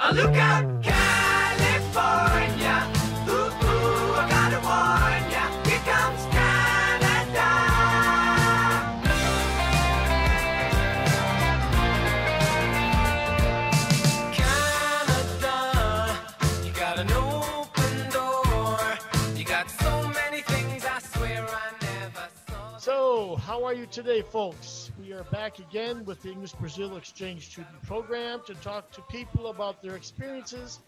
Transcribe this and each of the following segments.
Oh, look out, California. Ooh, ooh, I gotta warn ya. Here comes Canada. Canada, you got an open door. You got so many things I swear I never saw. So, how are you today, folks? We are back again with the English Brazil Exchange Student Program to talk to people about their experiences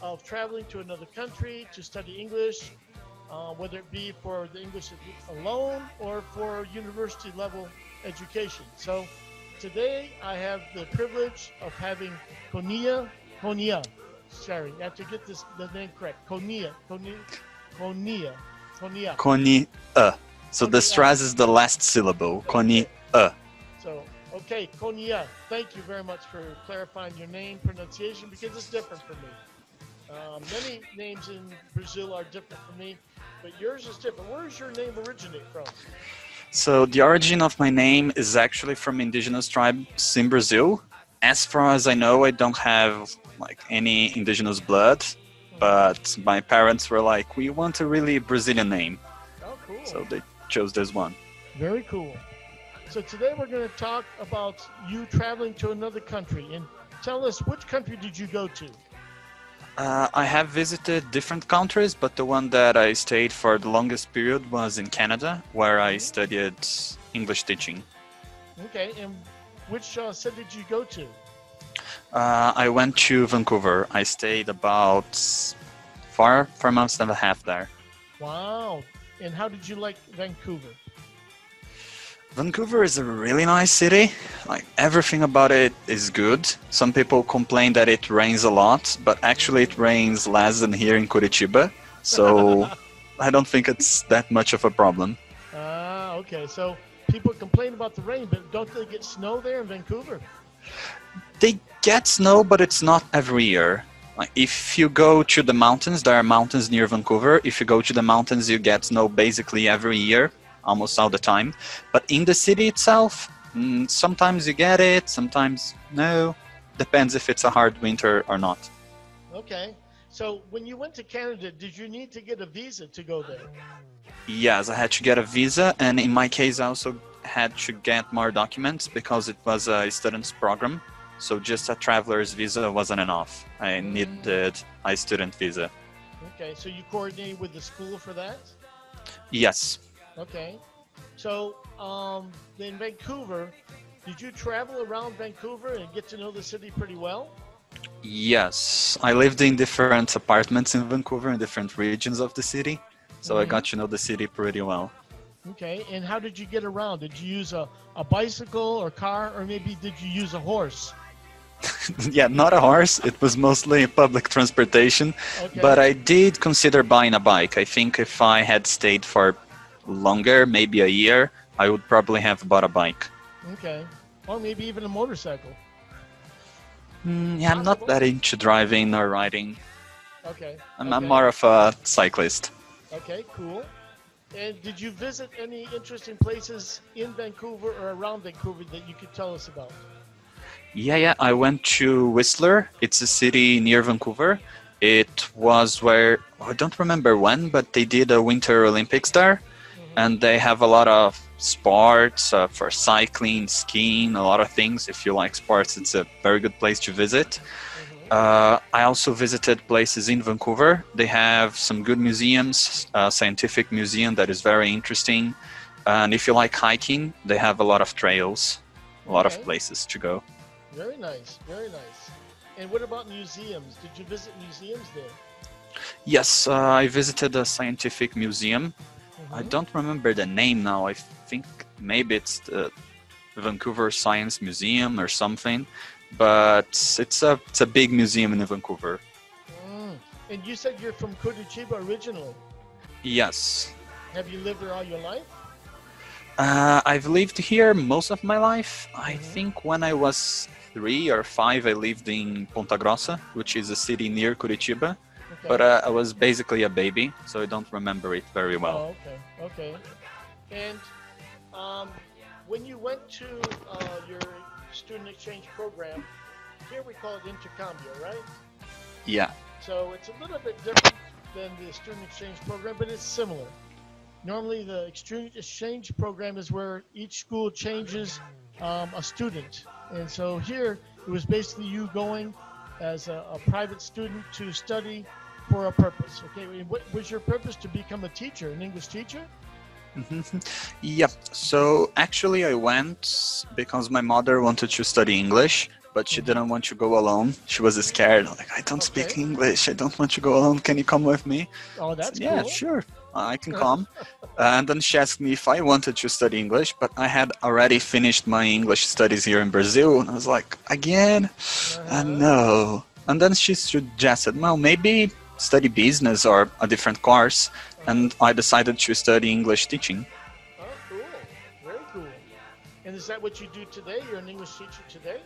of traveling to another country to study English, uh, whether it be for the English alone or for university level education. So, today I have the privilege of having Konia, Konia, sorry, I have to get this the name correct. Konia, Konia, Konia, Konia. Koni uh. So the stress is the last syllable. Koni uh. So, okay, Konya, thank you very much for clarifying your name pronunciation because it's different for me. Um, many names in Brazil are different for me, but yours is different. Where does your name originate from? So the origin of my name is actually from indigenous tribes in Brazil. As far as I know, I don't have like any indigenous blood, but my parents were like, "We want a really Brazilian name," Oh, cool. so they chose this one. Very cool. So today we're going to talk about you traveling to another country and tell us which country did you go to? Uh, I have visited different countries, but the one that I stayed for the longest period was in Canada, where I studied English teaching. Okay, and which uh, city did you go to? Uh, I went to Vancouver. I stayed about four, four months and a half there. Wow. And how did you like Vancouver? Vancouver is a really nice city. Like everything about it is good. Some people complain that it rains a lot, but actually it rains less than here in Curitiba. So I don't think it's that much of a problem. Ah, okay. So people complain about the rain, but don't they get snow there in Vancouver? They get snow, but it's not every year. Like if you go to the mountains, there are mountains near Vancouver. If you go to the mountains, you get snow basically every year, almost all the time. But in the city itself, mm, sometimes you get it, sometimes no. Depends if it's a hard winter or not. Okay. So when you went to Canada, did you need to get a visa to go there? Yes, I had to get a visa, and in my case, I also had to get more documents because it was a student's program. So just a traveler's visa wasn't enough. I needed a student visa. Okay. So you coordinated with the school for that? Yes. Okay. So um, in Vancouver, did you travel around Vancouver and get to know the city pretty well? Yes, I lived in different apartments in Vancouver in different regions of the city, so I Mhm. got to know the city pretty well. Okay. And how did you get around? Did you use a, a bicycle or car, or maybe did you use a horse? yeah, not a horse, it was mostly public transportation, Okay. but I did consider buying a bike. I think if I had stayed for longer, maybe a year, I would probably have bought a bike. Okay. Or maybe even a motorcycle. Mm, yeah, I'm not that into driving or riding. Okay. I'm, I'm more of a cyclist. Okay, cool. And did you visit any interesting places in Vancouver or around Vancouver that you could tell us about? Yeah, yeah. I went to Whistler. It's a city near Vancouver. It was where I don't remember when, but they did a Winter Olympics there, and they have a lot of sports uh, for cycling, skiing, a lot of things. If you like sports, it's a very good place to visit. Uh, I also visited places in Vancouver. They have some good museums, a scientific museum that is very interesting. And if you like hiking, they have a lot of trails, a lot Okay. of places to go. Very nice, very nice. And what about museums? Did you visit museums there? Yes, uh, I visited a scientific museum. I Mhm. don't remember the name now. I think maybe it's the Vancouver Science Museum or something. But it's a it's a big museum in Vancouver. Mm. And you said you're from Curitiba originally. Yes, Have you lived there all your life? uh, I've lived here most of my life. I Mhm. think when I was three or five, I lived in Ponta Grossa, which is a city near Curitiba. Okay. But uh, I was basically a baby, so I don't remember it very well. Oh, okay, okay. And um, when you went to uh, your student exchange program, here we call it intercambio, right? Yeah. So it's a little bit different than the student exchange program, but it's similar. Normally, the exchange exchange program is where each school changes um, a student, and so here it was basically you going as a, a private student to study for a purpose. Okay, what was your purpose to become a teacher, an English teacher? Mhm. Yep. So actually, I went because my mother wanted to study English, but she didn't want to go alone. She was scared. Like, I don't speak English. I don't want to go alone. Can you come with me? Oh, that's yeah, cool. sure. I can come. and then she asked me if I wanted to study English, but I had already finished my English studies here in Brazil, and I was like, again? Uh-huh. Uh, no. And then she suggested, well, maybe study business or a different course. And I decided to study English teaching. Oh, cool. Very cool. And is that what you do today? You're an English teacher today?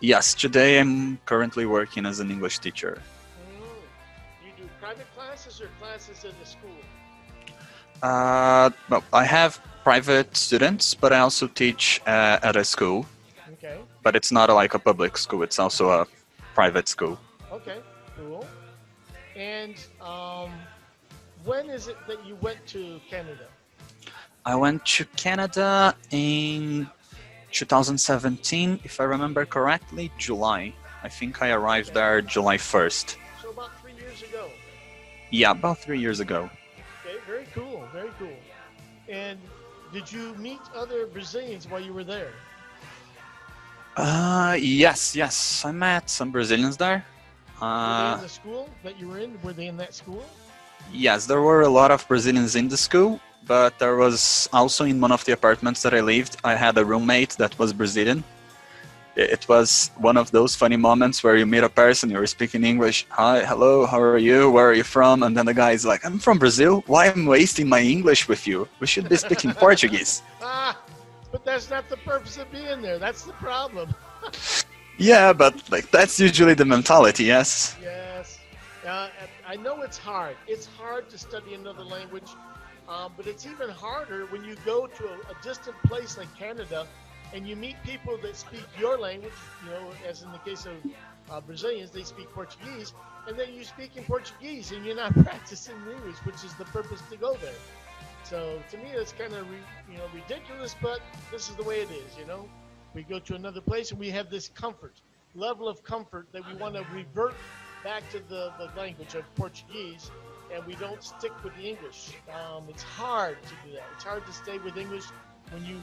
Yes, today I'm currently working as an English teacher. Mm. You do private classes or classes in the school? Uh, well, I have private students, but I also teach uh, at a school. Okay. But it's not like a public school; it's also a private school. Okay. Cool. And um, when is it that you went to Canada? I went to Canada in 2017, if I remember correctly, July. I think I arrived there July 1st. So about three years ago. Yeah, about three years ago. Okay. Very cool. Very cool. And did you meet other Brazilians while you were there? Uh, yes, yes, I met some Brazilians there. Uh, in the school that you were in? Were they in that school? Yes, there were a lot of Brazilians in the school, but there was also in one of the apartments that I lived, I had a roommate that was Brazilian. It was one of those funny moments where you meet a person, you're speaking English, hi, hello, how are you, where are you from? And then the guy is like, I'm from Brazil, why am I wasting my English with you? We should be speaking Portuguese. Ah, but that's not the purpose of being there. That's the problem. Yeah, but like that's usually the mentality, yes. Yes. Uh, I know it's hard. It's hard to study another language, um, but it's even harder when you go to a, a distant place like Canada and you meet people that speak your language, you know, as in the case of uh, Brazilians, they speak Portuguese, and then you speak in Portuguese and you're not practicing English, which is the purpose to go there. So to me, it's kind of you know ridiculous, but this is the way it is. You know, we go to another place and we have this comfort, level of comfort that we want to revert back to the, the language of Portuguese, and we don't stick with the English. Um, it's hard to do that. It's hard to stay with English when you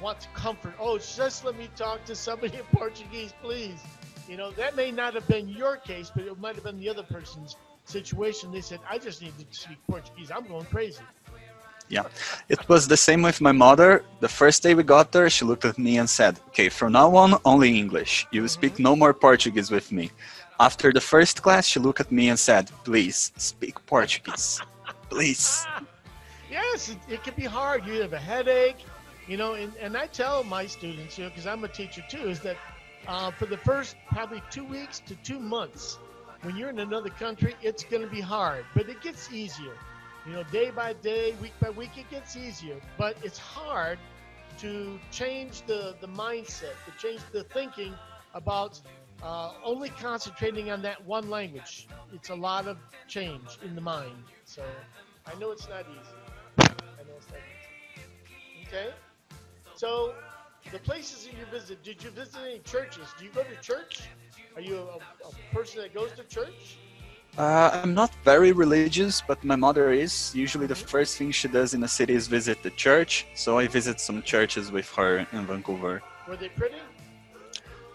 want to comfort. Oh, just let me talk to somebody in Portuguese, please. You know, that may not have been your case, but it might have been the other person's situation. They said, I just need to speak Portuguese. I'm going crazy. Yeah, it was the same with my mother. The first day we got there, she looked at me and said, Okay, from now on, only English. You speak no more Portuguese with me. After the first class, she looked at me and said, Please speak Portuguese. Please. Yes, it, it can be hard. You have a headache, you know, and, and I tell my students, you know, because I'm a teacher too, is that uh, for the first probably two weeks to two months, when you're in another country, it's going to be hard, but it gets easier. You know, day by day, week by week, it gets easier, but it's hard to change the, the mindset, to change the thinking about uh, only concentrating on that one language. It's a lot of change in the mind. So I know it's not easy. I know it's not easy. Okay? So, the places that you visit, did you visit any churches? Do you go to church? Are you a, a person that goes to church? Uh, I'm not very religious, but my mother is. Usually, the first thing she does in a city is visit the church. So I visit some churches with her in Vancouver. Were they pretty?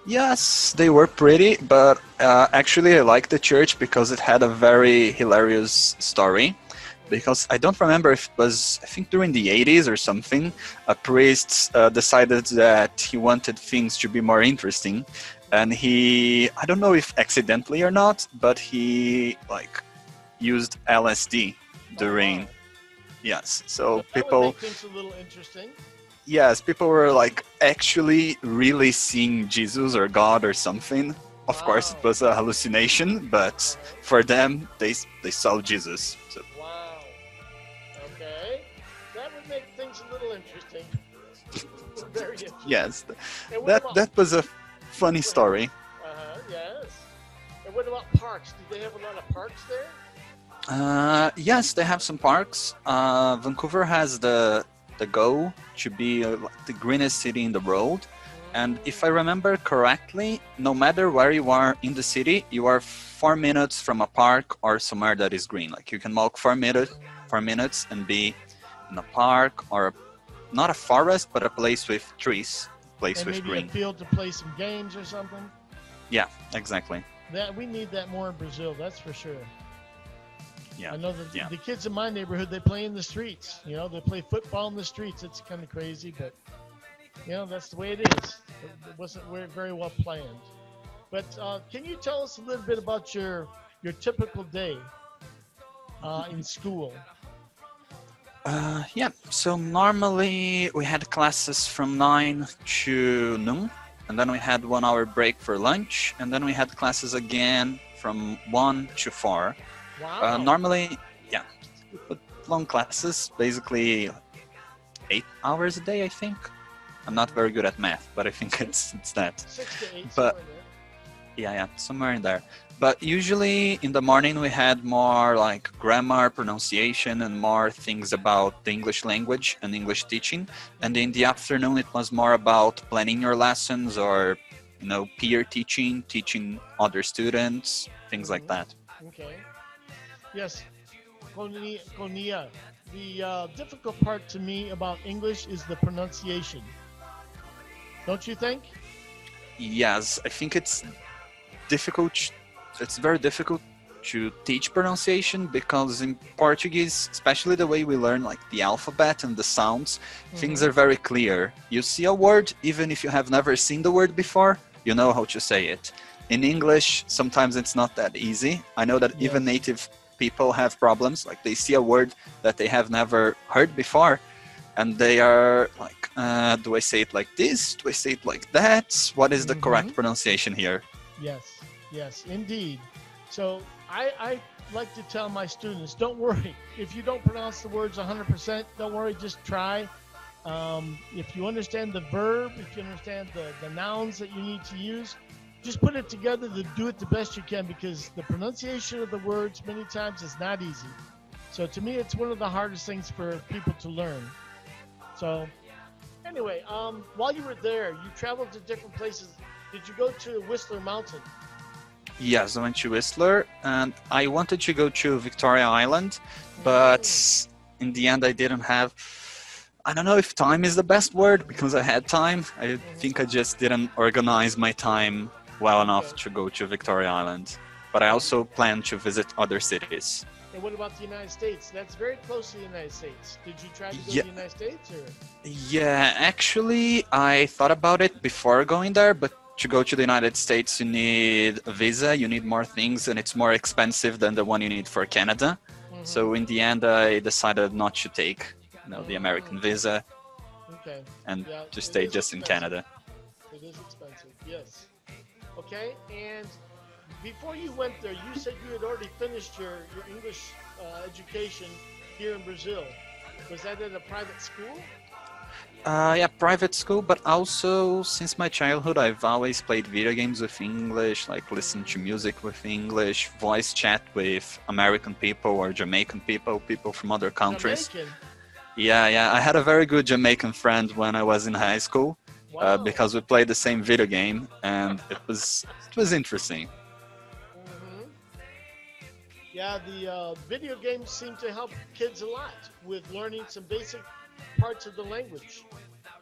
Yes, they were pretty, but uh, actually, I liked the church because it had a very hilarious story. Because I don't remember if it was, I think during the 80s or something, a priest uh, decided that he wanted things to be more interesting. And he, I don't know if accidentally or not, but he like used LSD during, Oh, wow. yes. So That people things a little interesting. yes, people were like actually really seeing Jesus or God or something. Of course, it was a hallucination, but for them, they they saw Jesus. So, would make things a little interesting. Very interesting. yes, that about- that was a funny story. Uh-huh, yes. And what about parks? Do they have a lot of parks there? Uh, yes, they have some parks. Uh, Vancouver has the the goal to be uh, the greenest city in the world. And if I remember correctly, no matter where you are in the city, you are four minutes from a park or somewhere that is green. Like you can walk four minutes, four minutes, and be in a park or not a forest, but a place with trees, place and with maybe green. a field to play some games or something. Yeah, exactly. That we need that more in Brazil. That's for sure. Yeah, I know that yeah. the kids in my neighborhood they play in the streets. You know, they play football in the streets. It's kind of crazy, but you know that's the way it is. It, it wasn't very, very well planned. But uh, can you tell us a little bit about your your typical day uh, in school? Uh, yeah. So normally we had classes from nine to noon, and then we had one hour break for lunch, and then we had classes again from one to four. Wow. Uh, normally, yeah, but long classes, basically eight hours a day, I think. I'm not very good at math, but I think it's it's that. Six to eight. but-. Yeah, yeah, somewhere in there. But usually in the morning we had more like grammar, pronunciation, and more things about the English language and English teaching. And in the afternoon it was more about planning your lessons or, you know, peer teaching, teaching other students, things like that. Okay. Yes. Konia, Konia. The uh, difficult part to me about English is the pronunciation. Don't you think? Yes, I think it's difficult. It's very difficult to teach pronunciation because in Portuguese, especially the way we learn like the alphabet and the sounds, things Mhm. are very clear. You see a word, even if you have never seen the word before, you know how to say it. In English, sometimes it's not that easy. I know that even native people have problems. Like they see a word that they have never heard before, and they are like, uh, "Do I say it like this? Do I say it like that? What is the correct Mhm. pronunciation here?" Yes. Yes, indeed. So I, I like to tell my students, don't worry. If you don't pronounce the words 100%, don't worry. Just try. Um, if you understand the verb, if you understand the, the nouns that you need to use, just put it together to do it the best you can because the pronunciation of the words many times is not easy. So to me, it's one of the hardest things for people to learn. So anyway, um, while you were there, you traveled to different places. Did you go to Whistler Mountain? Yes, I went to Whistler, and I wanted to go to Victoria Island, but mm. in the end, I didn't have. I don't know if time is the best word because I had time. I think I just didn't organize my time well enough to go to Victoria Island. But I also plan to visit other cities. And what about the United States? That's very close to the United States. Did you try to go Yeah. to the United States or? Yeah, actually, I thought about it before going there, but to go to the United States, you need a visa, you need more things, and it's more expensive than the one you need for Canada. Mhm. So in the end, I decided not to take, you know, the American visa okay, and Yeah, to stay just in. Canada. it is expensive. Yes. Okay, and before you went there, you said you had already finished your your English uh, education here in Brazil. Was that at a private school? Uh, yeah, private school, but also since my childhood, I've always played video games with English, like listen to music with English, voice chat with American people or Jamaican people, people from other countries. Jamaican. Yeah, yeah, I had a very good Jamaican friend when I was in high school. Wow. uh, because we played the same video game and it was it was interesting Mhm. Yeah, the uh, video games seem to help kids a lot with learning some basic parts of the language.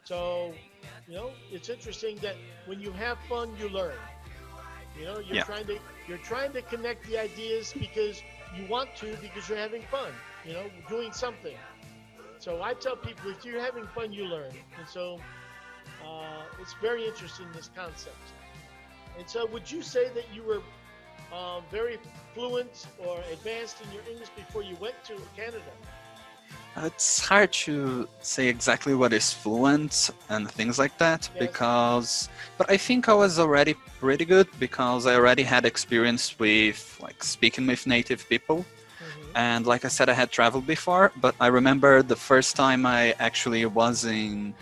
So, you know, it's interesting that when you have fun, you learn. You know, you're Yeah. trying to you're trying to connect the ideas because you want to because you're having fun. You know, doing something. So I tell people if you're having fun, you learn. And so uh, it's very interesting this concept. And so, would you say that you were um, very fluent or advanced in your English before you went to Canada? It's hard to say exactly what is fluent and things like that Yes. because but i think i was already pretty good because i already had experience with like speaking with native people mm-hmm. and like i said i had traveled before but i remember the first time i actually was in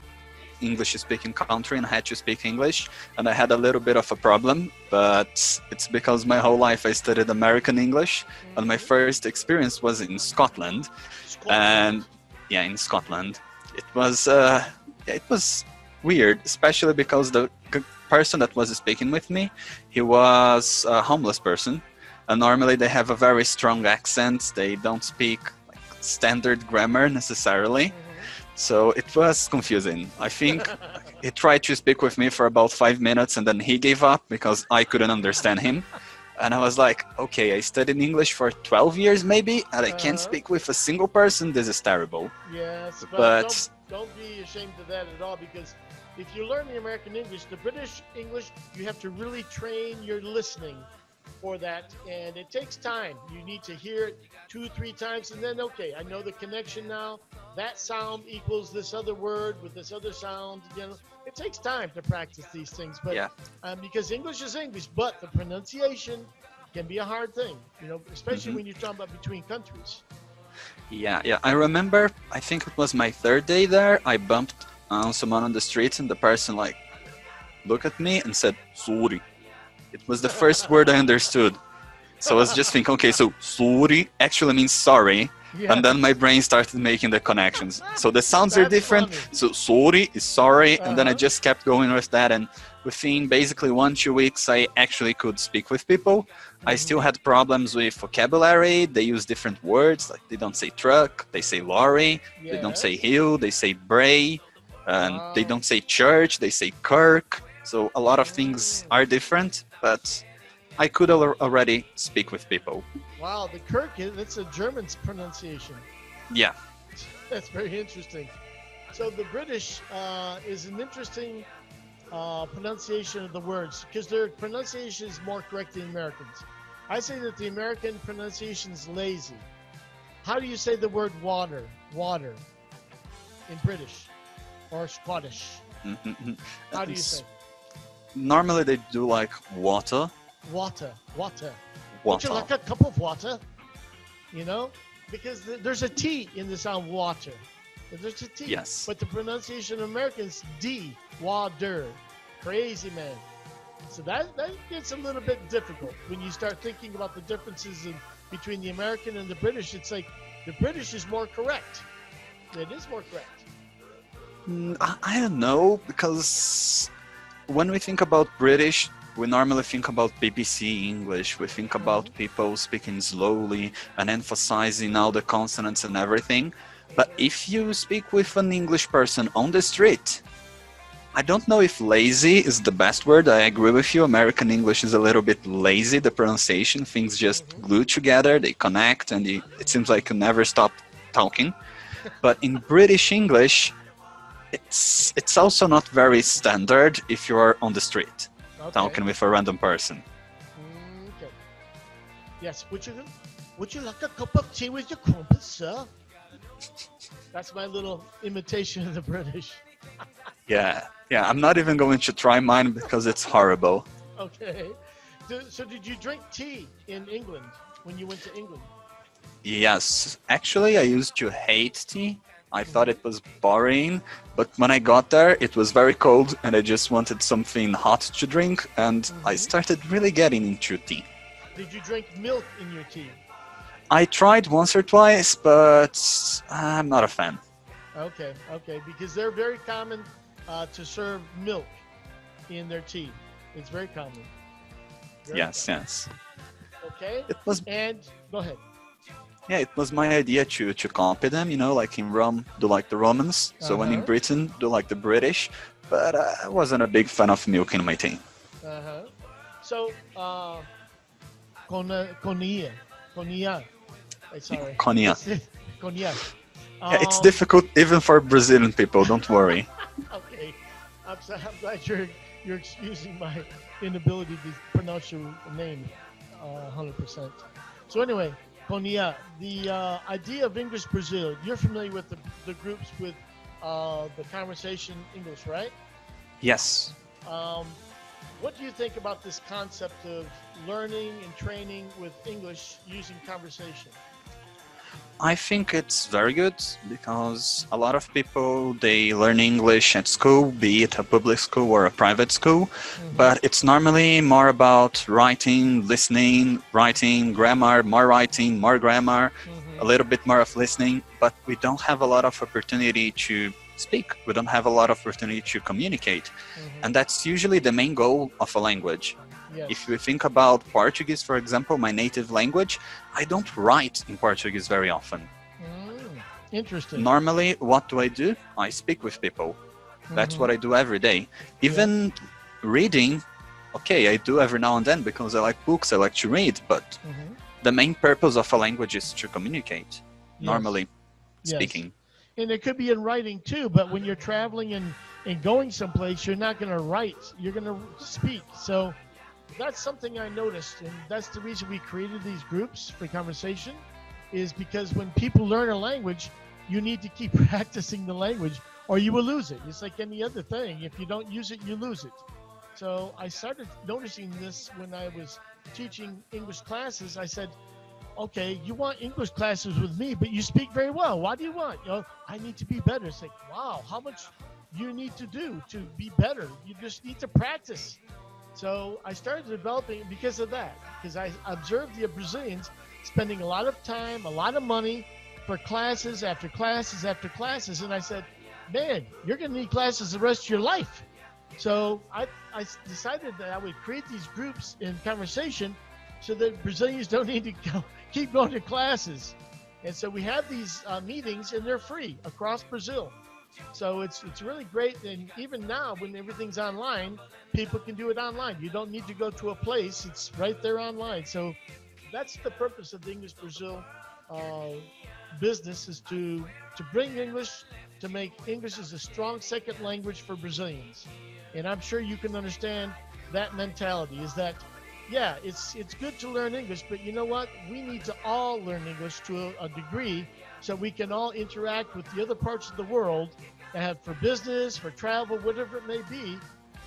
English speaking country and I had to speak English. And I had a little bit of a problem, but it's because my whole life I studied American English. And my first experience was in Scotland. And yeah, in Scotland. It was, uh, it was weird, especially because the person that was speaking with me, he was a homeless person. And normally they have a very strong accent. They don't speak like, standard grammar necessarily. So it was confusing. I think he tried to speak with me for about five minutes and then he gave up because I couldn't understand him. And I was like, okay, I studied English for 12 years maybe, and I can't Uh-huh. speak with a single person. This is terrible. Yes, but, But- don't, don't be ashamed of that at all because if you learn the American English, the British English, you have to really train your listening for that, and it takes time. You need to hear it two, three times, and then okay, I know the connection now. That sound equals this other word with this other sound. You know, it takes time to practice these things, but Yeah. um, because English is English, but the pronunciation can be a hard thing. You know, especially Mhm. when you're talking about between countries. Yeah, yeah. I remember, I think it was my third day there. I bumped on someone on the street, and the person, like, looked at me and said, sorry. It was the first word I understood. So I was just thinking, okay, so sorry actually means sorry. Yeah. And then my brain started making the connections. So the sounds are different. funny. So sorry is sorry. And then I Uh-huh. just kept going with that. And within basically one, two weeks, I actually could speak with people. I still had problems with vocabulary. They use different words. Like they don't say truck, they say lorry. They don't say hill, they say brae. And they don't say church, they say kirk. So a lot of things Mm. are different. But I could al- already speak with people. Wow, the Kirk, that's a German pronunciation. Yeah. That's very interesting. So the British uh, is an interesting uh, pronunciation of the words because their pronunciation is more correct than Americans. I say that the American pronunciation is lazy. How do you say the word water? Water in British or Scottish? Mhm. How do you say? Normally they do like water, Water, water. Would you like a cup of water? You know, because th- there's a T in the sound water. There's a T. Yes. But the pronunciation of Americans D water. Crazy man. So that that gets a little bit difficult when you start thinking about the differences in, between the American and the British. It's like the British is more correct. It is more correct. Mm, I, I don't know because when we think about British, we normally think about BBC English. We think about people speaking slowly and emphasizing all the consonants and everything. But if you speak with an English person on the street, I don't know if lazy is the best word. I agree with you. American English is a little bit lazy, the pronunciation. Things just glue together, they connect, and you, it seems like you never stop talking. But in British English, it's it's also not very standard if you are on the street Okay. talking with a random person. Okay. Yes. Would you would you like a cup of tea with your crumpets, sir? That's my little imitation of the British. Yeah, yeah. I'm not even going to try mine because it's horrible. Okay. So did you drink tea in England when you went to England? Yes, actually, I used to hate tea. I thought it was boring, but when I got there, it was very cold, and I just wanted something hot to drink, and I Mhm. started really getting into tea. Did you drink milk in your tea? I tried once or twice, but I'm not a fan. Okay, okay, because they're very common uh, to serve milk in their tea. It's very common. Very Yes, common. yes. Okay, It was and go ahead. Yeah, it was my idea to to copy them. You know, like in Rome, do like the Romans. So when in Uh-huh. Britain, do like the British. But uh, I wasn't a big fan of milk in my team. Uh huh. So, uh, con conia, conia. I'm sorry. Conia. Conia. Yeah, it's Um, difficult even for Brazilian people. Don't worry. Okay, I'm, so, I'm glad you're you're excusing my inability to pronounce your name, uh, 100%. So anyway, Conia, the uh, idea of English Brazil. You're familiar with the, the groups with uh, the conversation English, right? Yes. Um, what do you think about this concept of learning and training with English using conversation? I think it's very good because a lot of people they learn English at school, be it a public school or a private school, Mhm. but it's normally more about writing, listening, writing, grammar, more writing, more grammar, Mhm. a little bit more of listening, but we don't have a lot of opportunity to speak. We don't have a lot of opportunity to communicate. Mhm. And that's usually the main goal of a language. Yes. If you think about Portuguese, for example, my native language, I don't write in Portuguese very often. Mm, interesting. Normally, what do I do? I speak with people. That's Mhm. what I do every day. Even reading, okay, I do every now and then because I like books, I like to read, but Mhm. the main purpose of a language is to communicate, Yes. normally Yes. speaking. and it could be in writing too but when you're traveling and and going someplace you're not going to write you're going to speak so that's something i noticed and that's the reason we created these groups for conversation is because when people learn a language you need to keep practicing the language or you will lose it it's like any other thing if you don't use it you lose it so i started noticing this when i was teaching english classes i said okay, you want English classes with me, but you speak very well. Why do you want? You know, I need to be better. It's like, wow, how much you need to do to be better. You just need to practice. So I started developing because of that, because I observed the Brazilians spending a lot of time, a lot of money for classes after classes after classes. And I said, man, you're going to need classes the rest of your life. So I, I decided that I would create these groups in conversation so that Brazilians don't need to go, keep going to classes. And so we have these uh, meetings, and they're free across Brazil. So it's it's really great. And even now, when everything's online, people can do it online. You don't need to go to a place; it's right there online. So that's the purpose of the English Brazil uh, business is to to bring English to make English as a strong second language for Brazilians. And I'm sure you can understand that mentality. Is that yeah, it's it's good to learn English, but you know what? We need to all learn English to a, a degree so we can all interact with the other parts of the world and have for business, for travel, whatever it may be.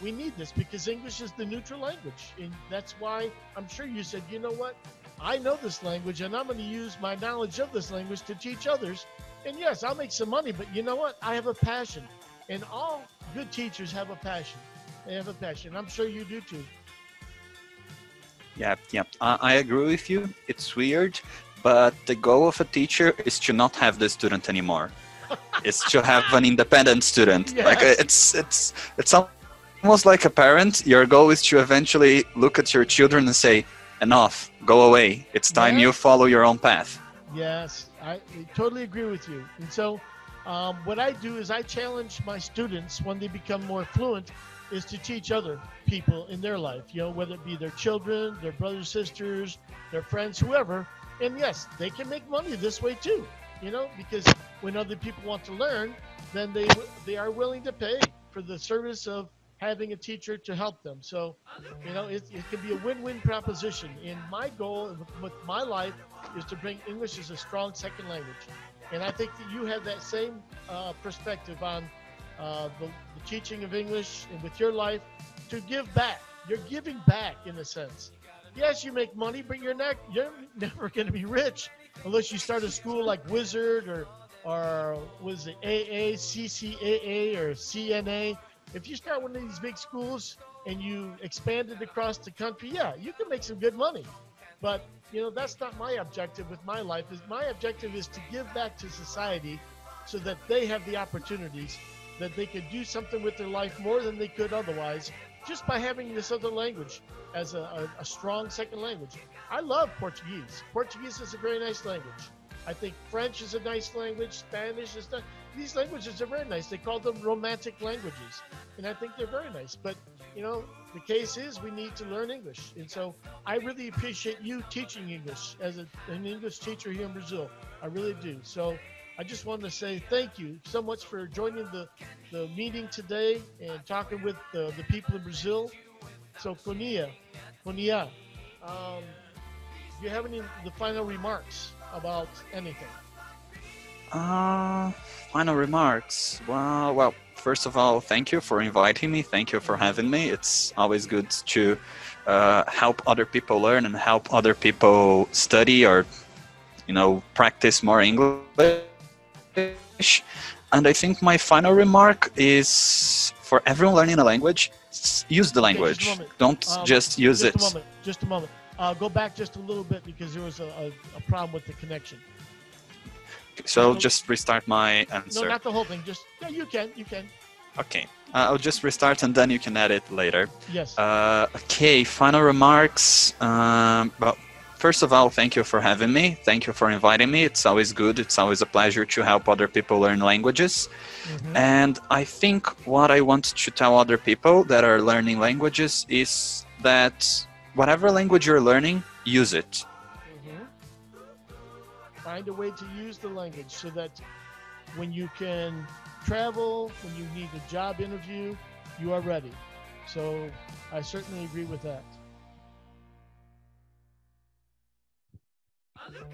We need this because English is the neutral language. And that's why I'm sure you said, you know what? I know this language and I'm going to use my knowledge of this language to teach others. And yes, I'll make some money, but you know what? I have a passion. And all good teachers have a passion. They have a passion. I'm sure you do too. Yeah, yeah, I, I agree with you. It's weird, but the goal of a teacher is to not have the student anymore. it's to have an independent student. Like it's it's it's almost like a parent. Your goal is to eventually look at your children and say, "Enough, go away. It's time you follow your own path." Yes, I totally agree with you. And so, um, what I do is I challenge my students when they become more fluent, is to teach other people in their life. You know, whether it be their children, their brothers, sisters, their friends, whoever. And yes, they can make money this way too. You know, because when other people want to learn, then they they are willing to pay for the service of having a teacher to help them. So, you know, it, it can be a win-win proposition. And my goal with, my life is to bring English as a strong second language. And I think that you have that same uh, perspective on uh, the, the teaching of English and with your life to give back. You're giving back in a sense. Yes, you make money, but you're you're never going to be rich unless you start a school like Wizard or or was it AA, CCAA or CNA. If you start one of these big schools and you expand it across the country, yeah, you can make some good money. But you know that's not my objective with my life. Is my objective is to give back to society so that they have the opportunities that they could do something with their life more than they could otherwise just by having this other language as a, a, a strong second language. I love Portuguese. Portuguese is a very nice language. I think French is a nice language. Spanish is not. These languages are very nice. They call them romantic languages, and I think they're very nice. But you know, the case is we need to learn English, and so I really appreciate you teaching English as a, an English teacher here in Brazil. I really do. So I just wanted to say thank you so much for joining the, the meeting today and talking with the, the people in Brazil. So Konia, Konia, um, do you have any the final remarks about anything? Uh, final remarks. Well, well, first of all, thank you for inviting me. Thank you for having me. It's always good to uh, help other people learn and help other people study or you know, practice more English. And I think my final remark is for everyone learning a language, use the Okay, just language. Don't Um, just use just it. a moment. Just a moment. Uh, go back just a little bit because there was a, a, a problem with the connection. So I'll just restart my answer. No, not the whole thing. Just yeah, you can. You can. Okay, uh, I'll just restart and then you can edit later. Yes. Uh, okay, final remarks. Um, well, first of all, thank you for having me. Thank you for inviting me. It's always good. It's always a pleasure to help other people learn languages. Mhm. And I think what I want to tell other people that are learning languages is that whatever language you're learning, use it. Mhm. Find a way to use the language so that when you can travel, when you need a job interview, you are ready. So I certainly agree with that. Look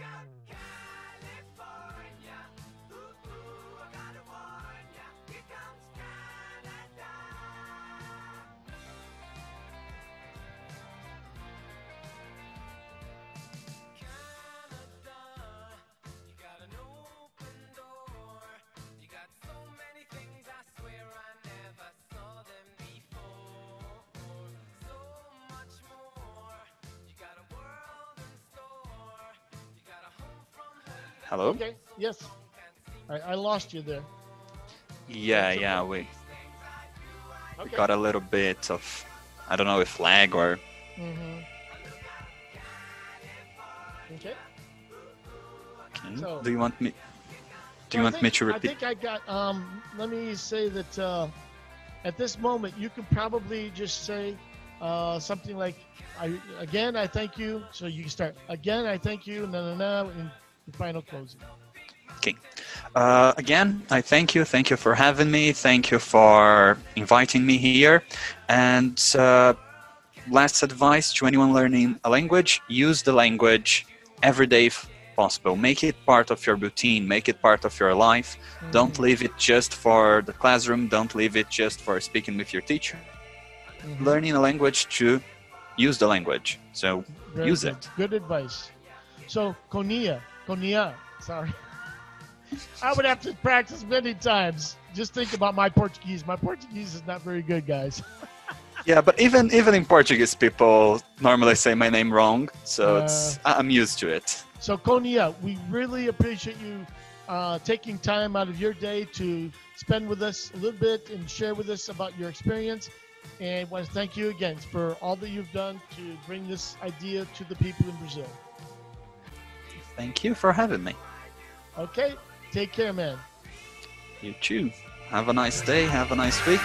Hello? Okay. Yes. I, I lost you there. Yeah, yeah, we, we Okay. got a little bit of, I don't know if lag or. hmm Okay. Okay. So- Do you want me? Do you I want me to repeat? I think I got. Um, let me say that uh, at this moment, you can probably just say uh, something like, "I again, I thank you." So you can start again, I thank you, no, no, no, the final closing. Okay. Uh, again, I thank you. Thank you for having me. Thank you for inviting me here. And uh, last advice to anyone learning a language use the language every day if possible. Make it part of your routine, make it part of your life. Don't Mhm, leave it just for the classroom, don't leave it just for speaking with your teacher. mhm. Learning a language to use the language. So, Very use good. it. Good advice. So Konia, Konia, sorry. I would have to practice many times. Just think about my Portuguese. My Portuguese is not very good, guys. yeah, but even even in Portuguese, people normally say my name wrong. So it's I- I'm used to it. So Konia, we really appreciate you uh, taking time out of your day to spend with us a little bit and share with us about your experience. And want to thank you again for all that you've done to bring this idea to the people in Brazil. Thank you for having me. Okay, take care, man. You too. Have a nice day. Have a nice week.